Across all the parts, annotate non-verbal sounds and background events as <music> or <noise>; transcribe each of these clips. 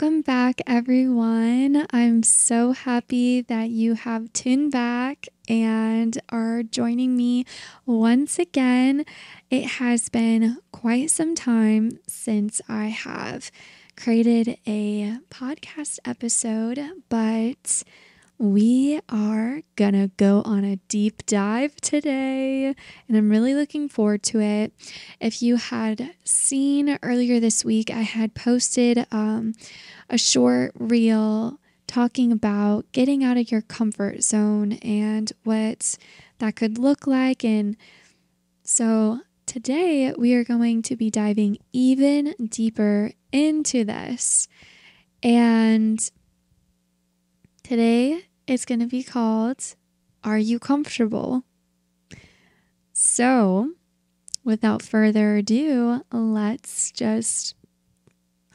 Welcome back, everyone. I'm so happy that you have tuned back and are joining me once again. It has been quite some time since I have created a podcast episode, but we are gonna go on a deep dive today, and I'm really looking forward to it. If you had seen earlier this week, I had posted um, a short reel talking about getting out of your comfort zone and what that could look like. And so today we are going to be diving even deeper into this. And today it's going to be called Are You Comfortable? So, without further ado, let's just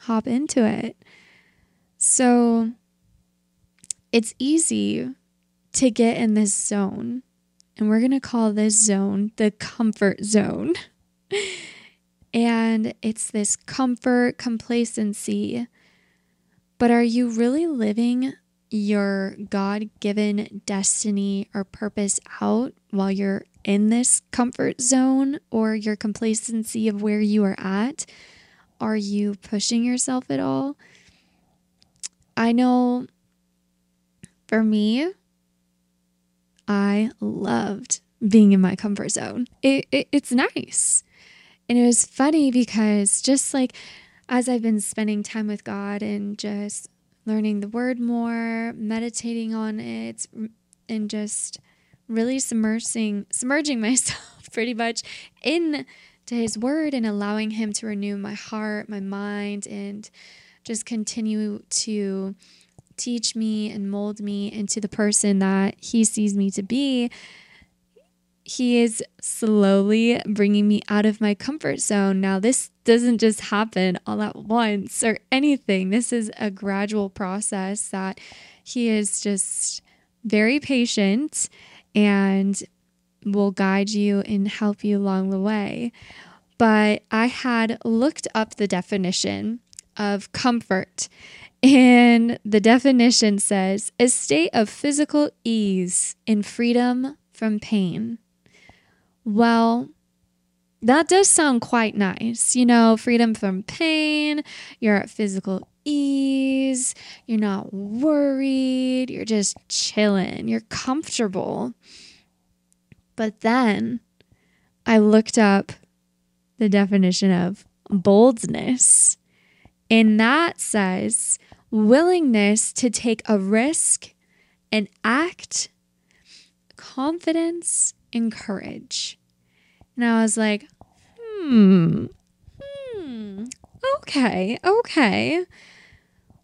hop into it. So, it's easy to get in this zone, and we're going to call this zone the comfort zone. <laughs> and it's this comfort, complacency. But are you really living your God given destiny or purpose out while you're in this comfort zone or your complacency of where you are at? Are you pushing yourself at all? I know for me, I loved being in my comfort zone. It, it, it's nice. And it was funny because just like as I've been spending time with God and just learning the word more, meditating on it, and just really submersing submerging <laughs> myself pretty much into his word and allowing him to renew my heart, my mind, and just continue to teach me and mold me into the person that he sees me to be he is slowly bringing me out of my comfort zone. Now, this doesn't just happen all at once or anything. This is a gradual process that he is just very patient and will guide you and help you along the way. But I had looked up the definition of comfort, and the definition says a state of physical ease and freedom from pain. Well, that does sound quite nice. You know, freedom from pain, you're at physical ease, you're not worried, you're just chilling, you're comfortable. But then I looked up the definition of boldness, and that says willingness to take a risk and act, confidence, and courage. And I was like, hmm, hmm, okay, okay.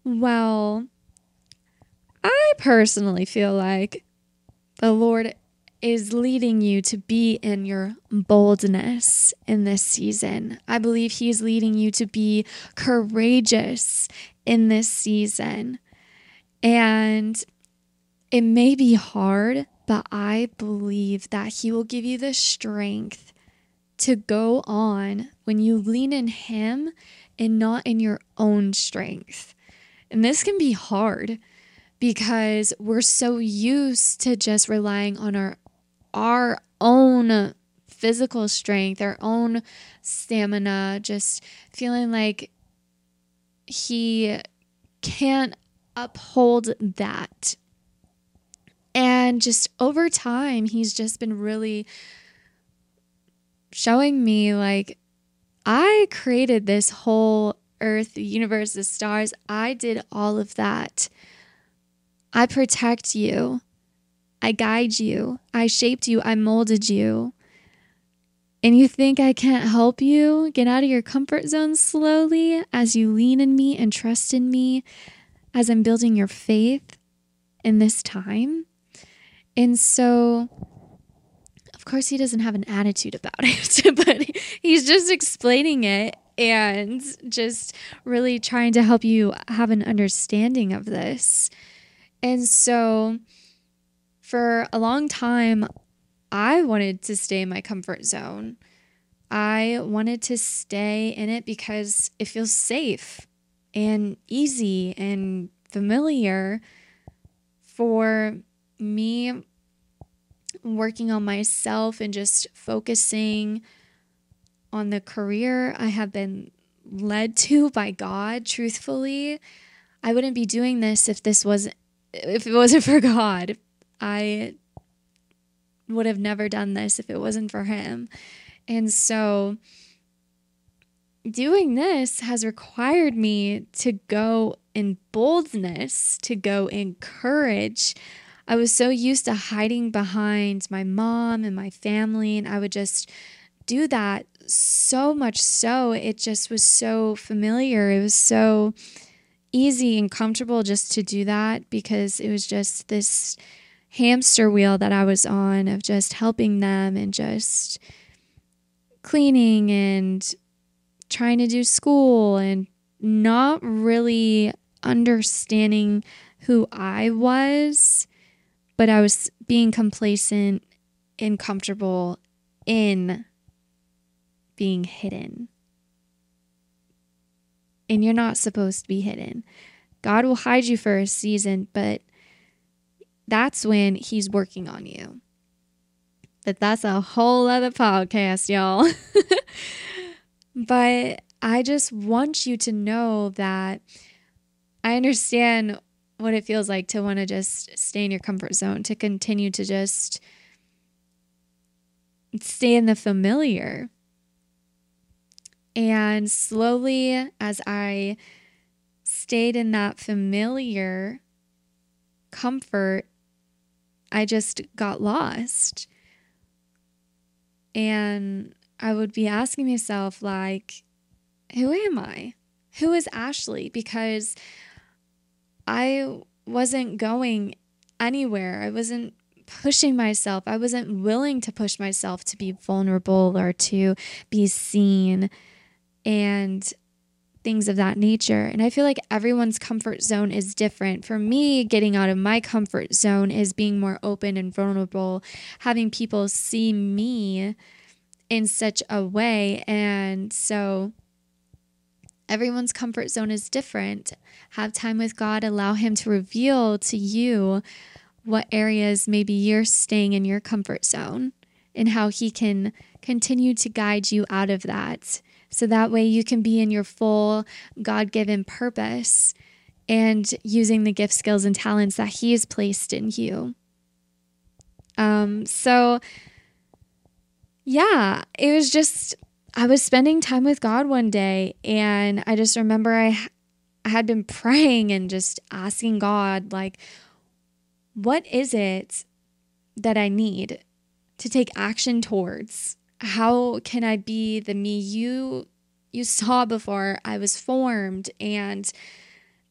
Well, I personally feel like the Lord is leading you to be in your boldness in this season. I believe He's leading you to be courageous in this season. And it may be hard, but I believe that He will give you the strength to go on when you lean in Him and not in your own strength. And this can be hard because we're so used to just relying on our our own physical strength, our own stamina, just feeling like he can't uphold that and just over time, he's just been really showing me like, I created this whole earth, the universe, the stars. I did all of that. I protect you. I guide you. I shaped you. I molded you. And you think I can't help you get out of your comfort zone slowly as you lean in me and trust in me as I'm building your faith in this time? And so, of course, he doesn't have an attitude about <laughs> it, but he's just explaining it and just really trying to help you have an understanding of this. And so, for a long time, I wanted to stay in my comfort zone. I wanted to stay in it because it feels safe. and easy and familiar for me working on myself and just focusing on the career I have been led to by God, truthfully. I wouldn't be doing this if this wasn't if it wasn't <laughs> for God. I would have never done this if it wasn't for him. And so doing this has required me to go in boldness, to go in courage. I was so used to hiding behind my mom and my family, and I would just do that so much so it just was so familiar. It was so easy and comfortable just to do that because it was just this hamster wheel that I was on of just helping them and just cleaning and trying to do school and not really understanding who I was, but I was being complacent and comfortable in being hidden. And you're not supposed to be hidden. God will hide you for a season, but that's when He's working on you. But that's a whole other podcast, y'all. <laughs> but I just want you to know that I understand what it feels like to want to just stay in your comfort zone, to continue to just stay in the familiar. And slowly, as I stayed in that familiar comfort, I just got lost. And I would be asking myself, like, who am I? Who is Ashley? Because I wasn't going anywhere. I wasn't pushing myself. I wasn't willing to push myself to be vulnerable or to be seen and things of that nature. And I feel like everyone's comfort zone is different. For me, getting out of my comfort zone is being more open and vulnerable, having people see me in such a way. And so everyone's comfort zone is different. Have time with God, allow Him to reveal to you what areas maybe you're staying in your comfort zone and how He can continue to guide you out of that so that way you can be in your full God given purpose and using the gift, skills, and talents that He has placed in you. Um, so, yeah, it was just, I was spending time with God one day, and I just remember I, I had been <laughs> praying and just asking God, like, what is it that I need to take action towards? how can I be the me you you saw before I was formed? And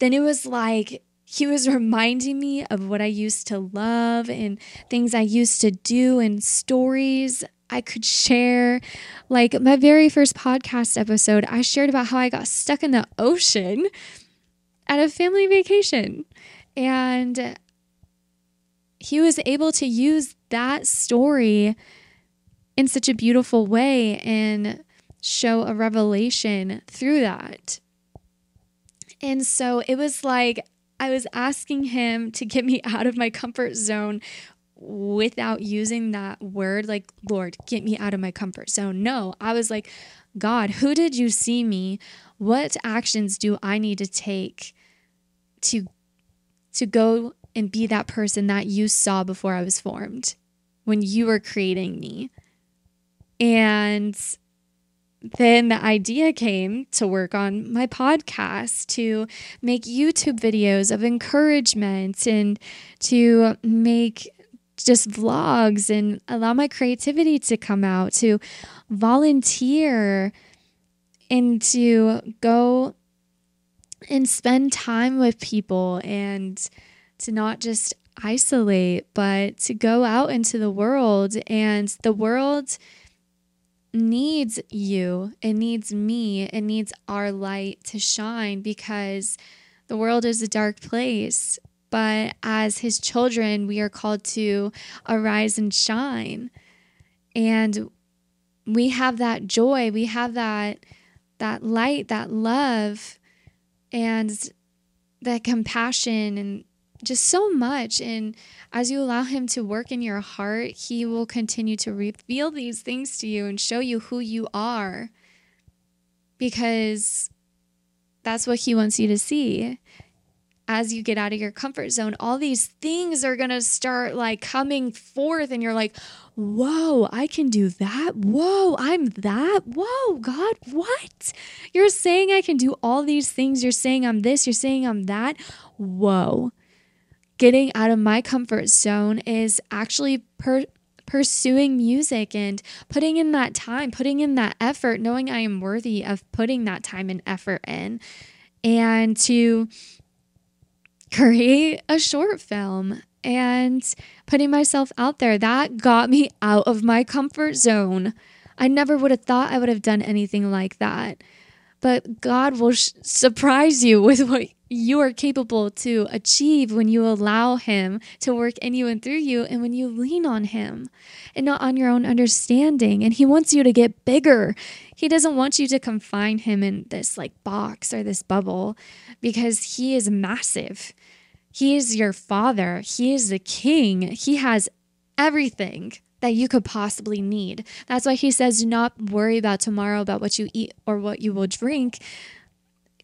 then it was like he was <laughs> reminding me of what I used to love and things I used to do and stories I could share. Like my very first podcast episode, I shared about how I got stuck in the ocean at a family vacation. And he was able to use that story in such a beautiful way and show a revelation through that. And so it was like I was asking him to get me <laughs> out of my comfort zone without using that word, like, Lord, get me out of my comfort zone. No, I was like, God, who did you see me? What actions do I need to take to to go and be that person that you saw before I was formed when you were creating me? And then the idea came to work on my podcast, to make YouTube videos of encouragement and to make just vlogs and allow my creativity to come out, to volunteer and to go and spend time with people and to not just isolate, but to go out into the world. And the world needs you, it needs me, it needs our light to shine because the world is a dark place. But as his children, we are called to arise and shine. And we have that joy, we have that that light, that love. and that compassion and just so much. And as you allow Him to work in your heart, He will continue to reveal these things to you and show you who you are because that's what He wants you to see. As you get out of your comfort zone, all these things are going to start like coming forth, and you're like, Whoa, I can do that. Whoa, I'm that. Whoa, God, what? You're saying I can do all these things. You're saying I'm this. You're saying I'm that. Whoa getting out of my comfort zone is actually per- pursuing music and putting in that time, putting in that effort, knowing I am worthy of putting that time and effort in, and to create a short film and putting myself out there. That got me out of my comfort zone. I never would have thought I would have done anything like that. But God will sh- surprise you <laughs> with what you are capable to achieve when you allow Him to work in you and through you, and when you lean on Him and not on your own understanding. And He wants you to get bigger. He doesn't want you to confine Him in this like box or this bubble because He is massive. He is your Father, He is the King, He has everything that you could possibly need. That's why he says, do not worry about tomorrow, about what you eat or what you will drink,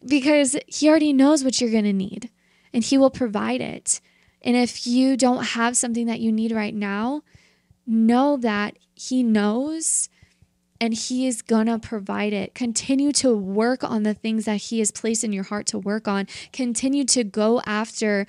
because he already knows what you're going to need and he will provide it. And if you don't have something that you need right now, know that he knows and he is to provide it. Continue to work on the things that he has placed in your heart to work on. Continue to go after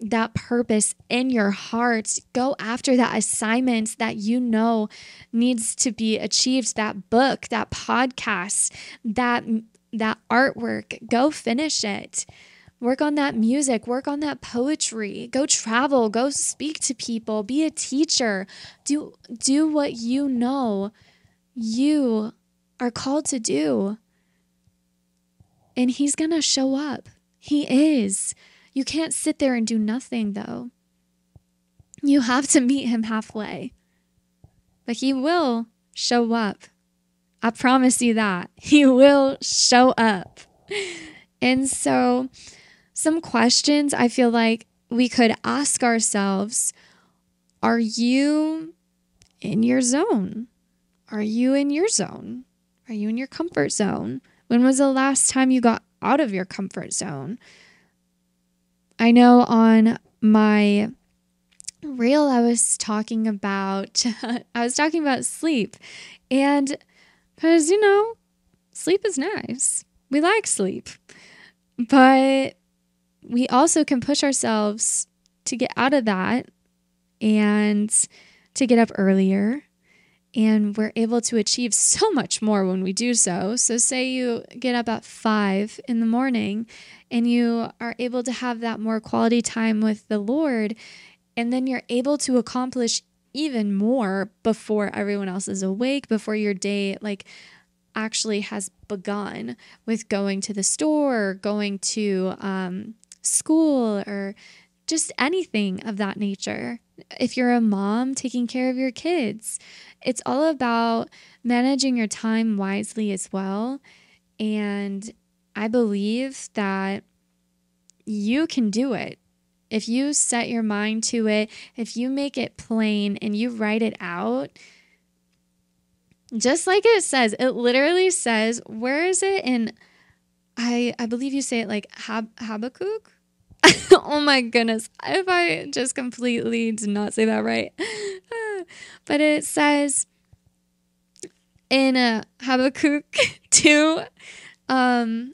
that purpose in your heart. Go after that assignment that you know needs to be achieved, that book, that podcast, that that artwork, go finish it. Work on that music, work on that poetry. Go travel, go speak to people, be a teacher. Do do what you know you are called to do. And he's going to show up. He is. You can't sit there and do nothing though. You have to meet him halfway. But he will show up. I promise you that. He will show up. And so, some questions I feel like we could ask ourselves Are you in your zone? Are you in your zone? Are you in your comfort zone? When was the last time you got out of your comfort zone? I know on my reel, I was talking about, <laughs> I was talking about sleep. And because, you know, sleep is nice. We like sleep. But we also can push ourselves to get out of that and to get up earlier. And we're able to achieve <laughs> so much more when we do so. So, say you get up at five in the morning and you are able to have that more quality time with the Lord, and then you're able to accomplish even more before everyone else is awake, before your day like actually has begun with going to the store, or going to um, school, or just anything of that nature. If you're a mom taking care of your kids, it's all about managing your time wisely as well. And I believe that you can do it. If you set your mind to it, if you make it plain and you write it out, just like it says, it literally says, where is it in I I believe you say it like Hab- Habakkuk. <laughs> oh my goodness. If I just completely did not say that right. <laughs> <laughs> but it says in uh, Habakkuk <laughs> 2 um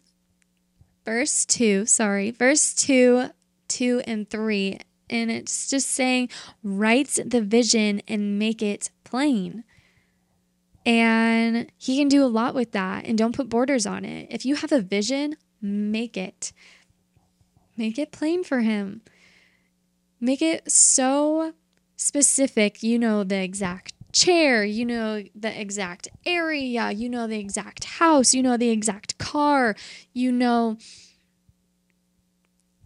verse 2, sorry, verse 2 2 and 3. And it's just saying, write the vision and make it plain. And he can do a lot with that. And don't put borders on it. If you have a vision, make it. Make it plain for him. Make it so specific, you know, the exact chair, you know the exact area, you know the exact house, you know the exact car, you know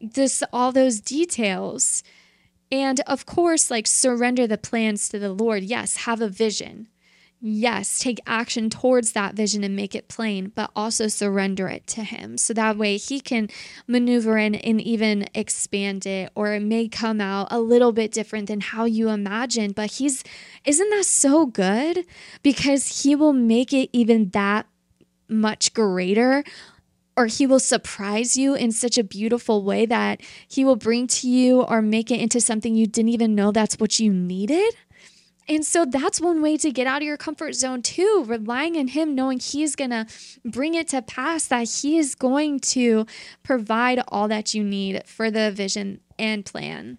this all those details. And of course, like surrender the plans to the Lord. Yes, have a vision. Yes, take action towards that vision and make it plain, but also surrender it to Him. So that way He can maneuver in and even expand it, or it may come out a little bit different than how you imagined. But He's, isn't that so good? Because He will make it even that much greater. Or he will surprise you in such a beautiful way that he will bring to you or make it into something you didn't even know that's what you needed. And so that's one way to get out of your comfort zone too, relying on Him, knowing He's going to bring it to pass, that He is going to provide all that you need for the vision and plan.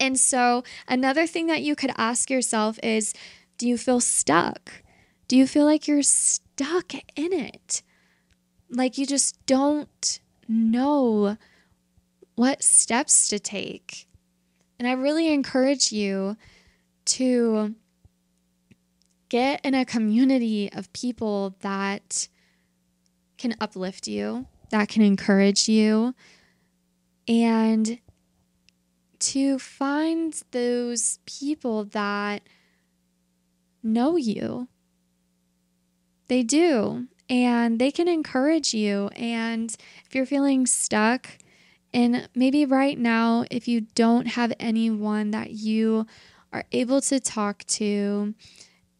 And so, another thing that you could ask yourself is do you feel stuck? Do you feel like you're stuck in it? Like you just don't know what steps to take. And I really encourage you to get in a community of people that can uplift you, that can encourage you, and to find those people that know you. They do, and they can encourage you. And if you're feeling stuck, and maybe right now, if you don't have anyone that you are able to talk to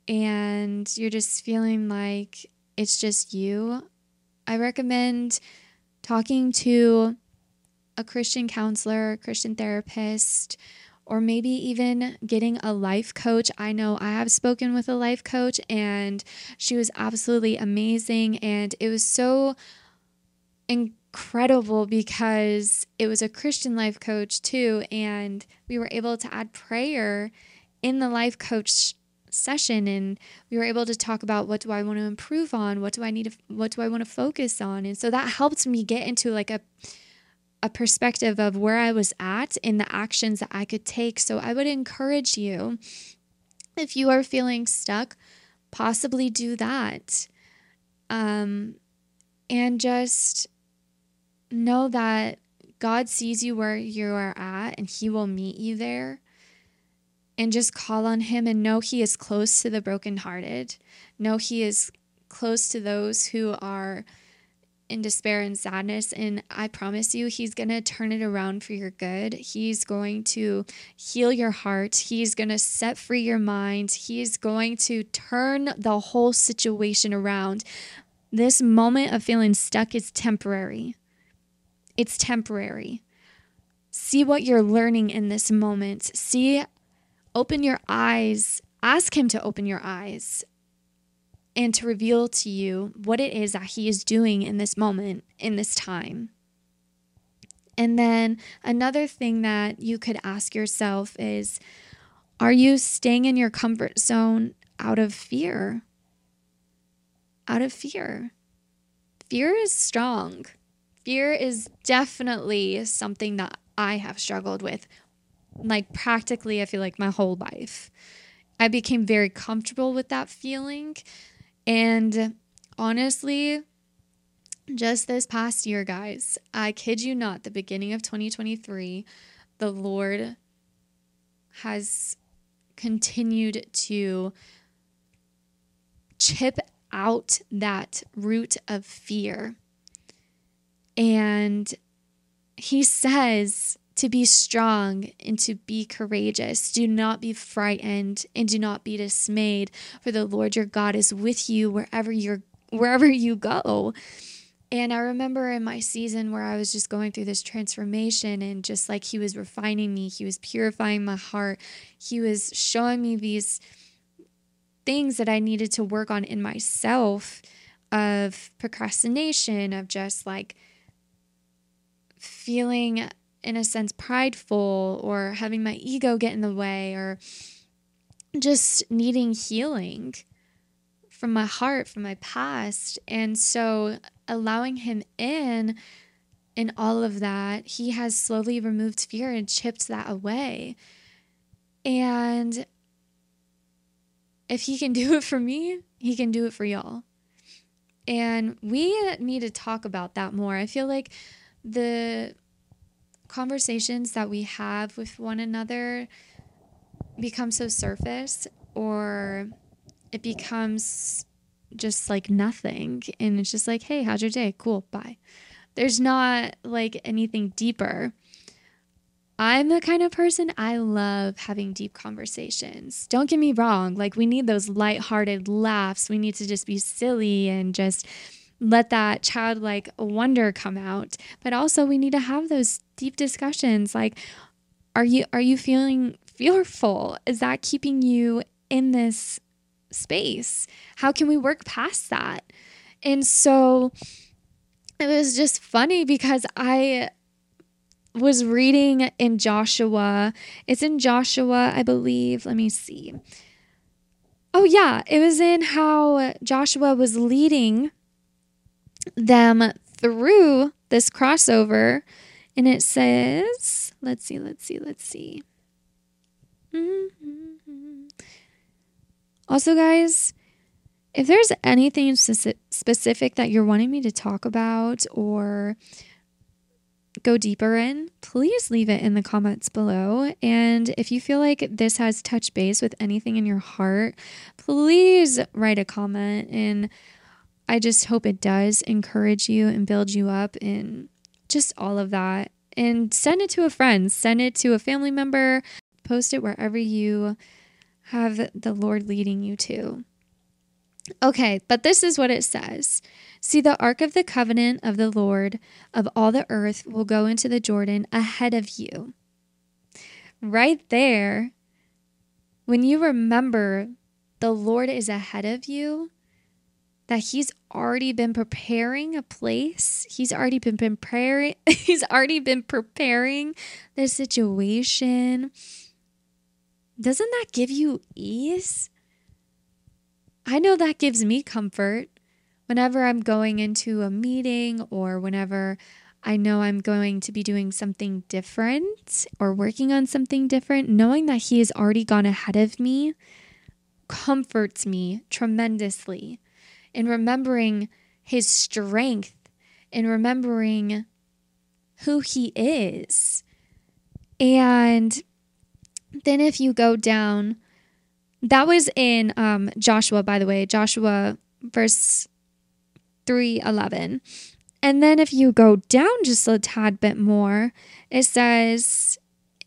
and you're just feeling like it's just you, I recommend talking to a Christian counselor, Christian therapist, or maybe even getting a life coach. I know I have spoken with a life coach and she was absolutely amazing. And it was so incredible because it was a Christian life coach too. And we were able to add prayer in the life coach session and we were able to talk about what do I want to improve on what do I need to what do I want to focus on and so that helped me get into like a a perspective of where I was at and the actions that I could take so I would encourage you if you are feeling stuck possibly do that um and just know that God sees you where you are at and he will meet you there and just call on him and know he is close to the brokenhearted. Know he is close to those who are in despair and sadness. And I promise you, he's going to turn it around for your good. He's going to heal your heart. He's going to set free your mind. He's going to turn the whole situation around. This moment of feeling stuck is temporary. It's temporary. See what you're learning in this moment. See open your eyes, ask Him to open your eyes and to reveal to you what it is that He is doing in this moment, in this time. And then another thing that you could ask yourself is Are you staying in your comfort zone out of fear? Out of fear. Fear is strong. Fear is definitely something that I have struggled with like practically, I feel like my whole life. I became very comfortable with that feeling. And honestly, just this past year, guys, I kid you not, the beginning of 2023, the Lord has continued to chip out that root of fear. And He says, to be strong and to be courageous. Do not be frightened and do not be dismayed, for the Lord your God is with you wherever you're wherever you go. And I remember in my season where I was just going through this transformation and just like he was refining me, he was purifying my heart. He was showing me these things that I needed to work on in myself of procrastination, of just like feeling in a sense prideful or having my ego get in the way or just needing healing from my heart, from my past. And so allowing him in in all of that, he has slowly removed fear and chipped that away. And if he can do it for me, he can do it for y'all. And we need to talk about that more. I feel like the conversations that we have with one another become so surface or it becomes just like nothing. And it's just like, hey, how's your day? Cool, bye. There's not like anything deeper. I'm the kind of person I love having deep conversations. Don't get me wrong, like we need those light-hearted laughs. We need to just be silly and just let that childlike wonder come out. But also we need to have those deep discussions like are you are you feeling fearful? Is that keeping you in this space? How can we work past that? And so it was just funny because I was reading in Joshua. It's in Joshua, I believe. Let me see. Oh, yeah. It was in how Joshua was leading them through this crossover. And it says, let's see, let's see, let's see. Mm-hmm. Also, guys, if there's anything specific that you're wanting me to talk about or go deeper in, please leave it in the comments below. And if you feel like this has touched base with anything in your heart, please write a comment. And I just hope it does encourage you and build you up in just all of that. And send it to a friend, send it to a family member, post it wherever you have the Lord leading you to. Okay, but this is what it says. See, the ark of the covenant of the Lord of all the earth will go into the Jordan ahead of you. Right there, when you remember the Lord is ahead of you, that he's already been preparing a place. He's already been preparing <laughs> he's already been preparing the situation. Doesn't that give you ease? I know that gives me comfort whenever I'm going into a meeting or whenever I know I'm going to be doing something different or working on something different, knowing that He has already gone ahead of me comforts me tremendously. And remembering His strength in remembering who He is. And then if you go down that was in um, Joshua, by the way, Joshua verse 311. And then if you go down just a tad bit more, it says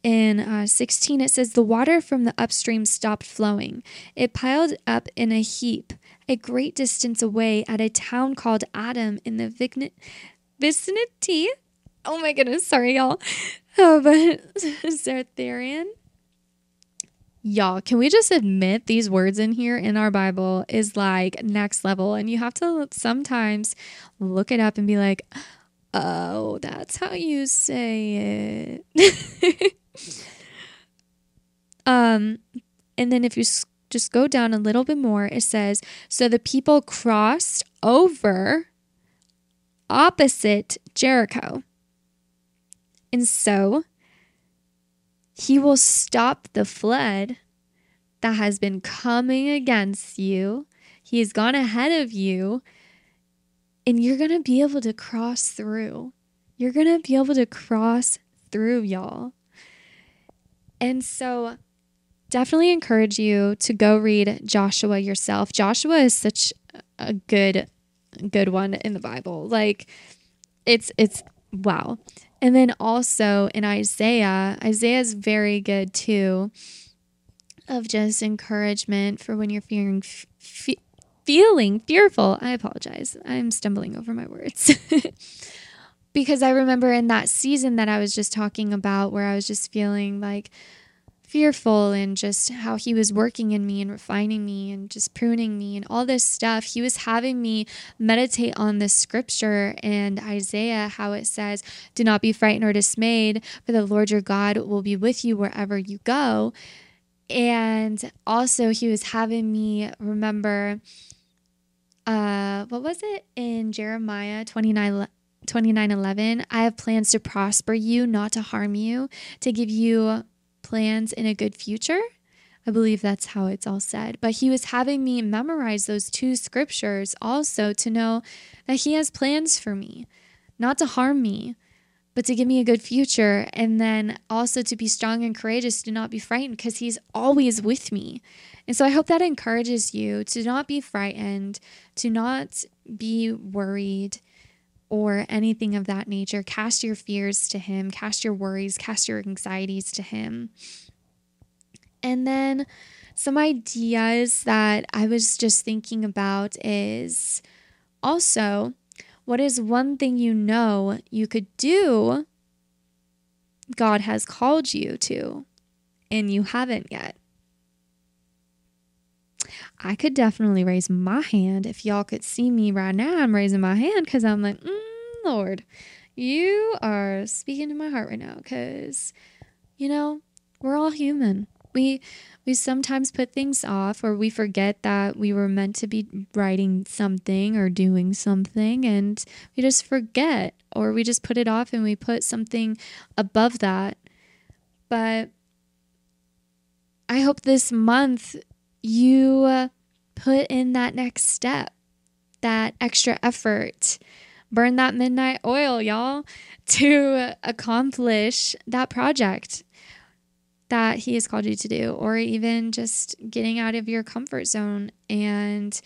in uh, 16, it says, The water from the upstream stopped flowing. It piled up in a heap a great distance away at a town called Adam in the vicinity. Oh my goodness, sorry, y'all. Of <laughs> Zaretharian y'all, can we just admit these words in here in our Bible is like next level? And you have to sometimes look it up and be like, oh, that's how you say it. <laughs> um, and then if you just go down a little bit more, it says, So the people crossed over opposite Jericho. And so he will stop the flood that has been coming against you. He has gone ahead of you, and you're going to be able to cross through. You're going to be able to cross through, y'all. And so, definitely encourage you to go read Joshua yourself. Joshua is such a good good one in the Bible. Like it's it's wow. And then also in Isaiah, Isaiah is very good too of just encouragement for when you're feeling f- feeling fearful. I apologize. I'm stumbling over my words. <laughs> because I remember in that season that I was just talking about where I was just feeling like fearful and just how he was working in me and refining me and just pruning me and all this stuff. He was having me meditate on this scripture and Isaiah, how it says, Do not be frightened or dismayed, for the Lord your God will be with you wherever you go. And also, he was having me remember, uh, what was it in Jeremiah 29 29 11 i have plans to prosper you not to harm you to give you plans in a good future. I believe that's how it's all said. But he was having me memorize those two scriptures also to know that he has plans for me, not to harm me, but to give me a good future. And then also to be strong and courageous, to not be frightened because He's always with me. And so I hope that encourages you to not be frightened, to not be worried or anything of that nature. Cast your fears to Him, cast your worries, cast your anxieties to Him. And then some ideas that I was just thinking about is also what is one thing you know you could do God has called you to and you haven't yet? I could definitely raise my hand if y'all could see me right now. I'm raising my hand because I'm like, mm, Lord, you are speaking to my heart right now because, you know, we're all human. We we sometimes put things off or we forget that we were meant to be writing something or doing something and we just forget or we just put it off and we put something above that. But I hope this month you uh, put in that next step, that extra effort. Burn that midnight oil, y'all, to accomplish that project that He has called you to do, or even just getting out of your comfort zone and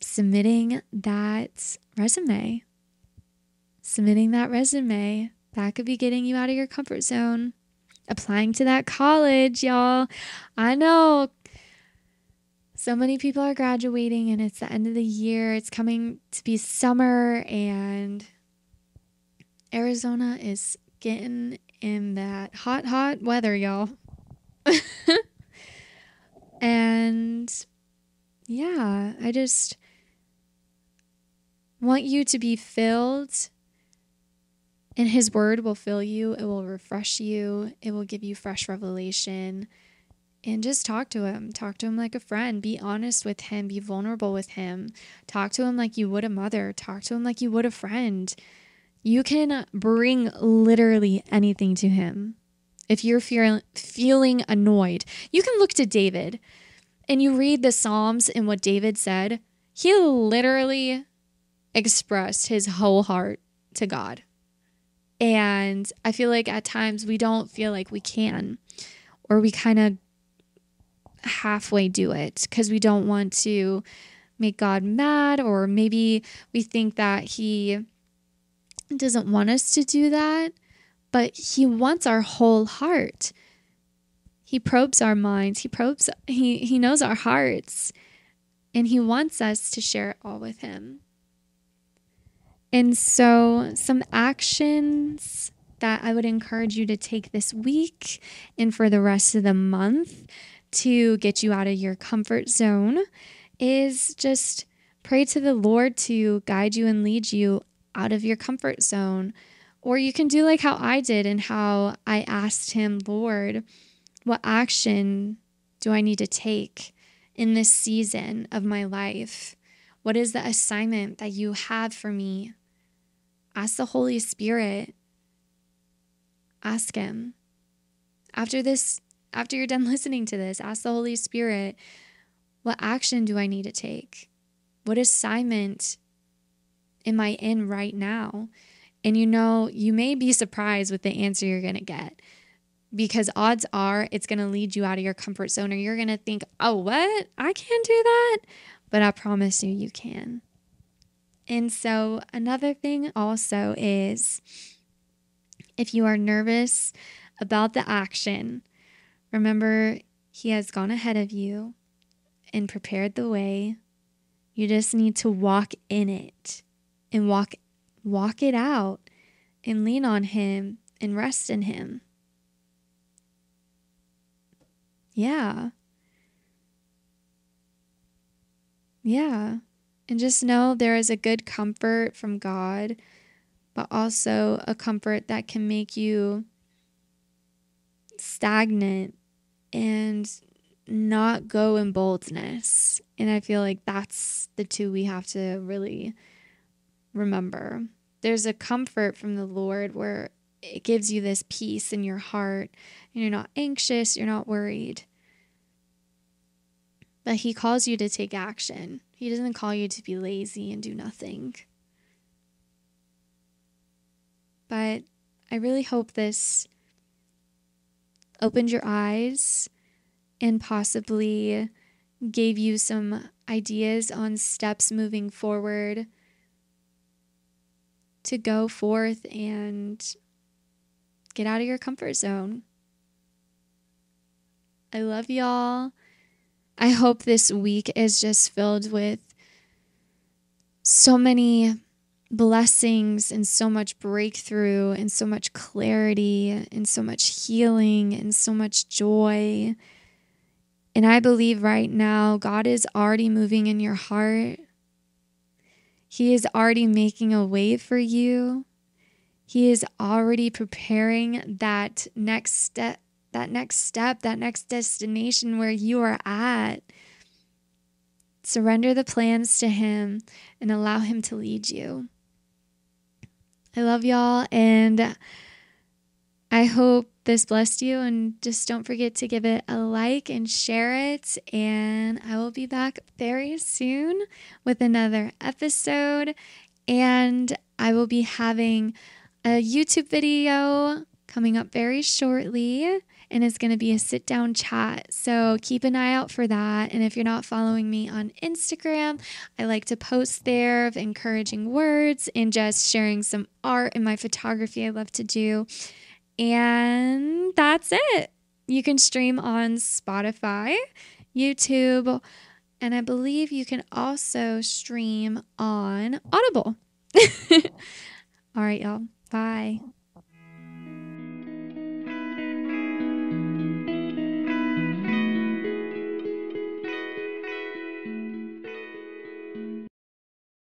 submitting that resume. Submitting that resume. That could be getting you out of your comfort zone. Applying to that college, y'all. I know so many people are graduating and it's the end of the year. It's coming to be summer and Arizona is getting in that hot, hot weather, y'all. <laughs> and yeah, I just want you to be filled. And His Word will fill you, it will refresh you, it will give you fresh revelation. And just talk to Him. Talk to Him like a friend. Be honest with Him. Be vulnerable with Him. Talk to Him like you would a mother. Talk to Him like you would a friend. You can bring literally anything to him. If you're feel, feeling annoyed, you can look to David and you read the Psalms and what David said. He literally expressed his whole heart to God. And I feel like at times we don't feel like we can, or we kind of halfway do it because we don't want to make God mad, or maybe we think that He doesn't want us to do that, but He wants our whole heart. He probes our minds. He probes, He, he knows our hearts, and He wants us to share it all with Him. And so, some actions that I would encourage you to take this week and for the rest of the month to get you out of your comfort zone is just pray to the Lord to guide you and lead you out of your comfort zone. Or you can do like how I did and how I asked him, Lord, what action do I need to take in this season of my life? What is the assignment that you have for me? Ask the Holy Spirit. Ask Him. After this, after you're done <laughs> listening to this, ask the Holy Spirit, what action do I need to take? What assignment am I in right now? And you know, you may be surprised with the answer you're going to get because odds are it's going to lead you out of your comfort zone or you're going to think, oh, what? I can't do that. But I promise you, you can. And so, another thing also is if you are nervous about the action, remember he has gone ahead of you and prepared the way. You just need to walk in it and walk walk it out and lean on him and rest in him. Yeah. Yeah. And just know there is a good comfort from God, but also a comfort that can make you stagnant and not go in boldness. And I feel like that's the two we have to really remember. There's a comfort from the Lord where it gives you this peace in your heart and you're not anxious, you're not worried. But He calls you to take action. He doesn't call you to be lazy and do nothing. But I really hope this opened your eyes and possibly gave you some ideas on steps moving forward to go forth and get out of your comfort zone. I love y'all. I hope this week is just filled with so many blessings and so much breakthrough and so much clarity and so much healing and so much joy. And I believe right now God is already moving in your heart. He is already making a way for you. He is already preparing that next step, that next step, that next destination where you are at. Surrender the plans to Him and allow Him to lead you. I love y'all and I hope this blessed you and just don't forget to give it a like and share it and I will be back very soon with another episode and I will be having a YouTube video coming up very shortly and it's going to be a sit down chat. So keep an eye out for that. And if you're not following me on Instagram, I like to post there of encouraging words and just sharing some art and my photography I love to do. And that's it. You can stream on Spotify, YouTube, and I believe you can also stream on Audible. <laughs> All right, y'all. Bye.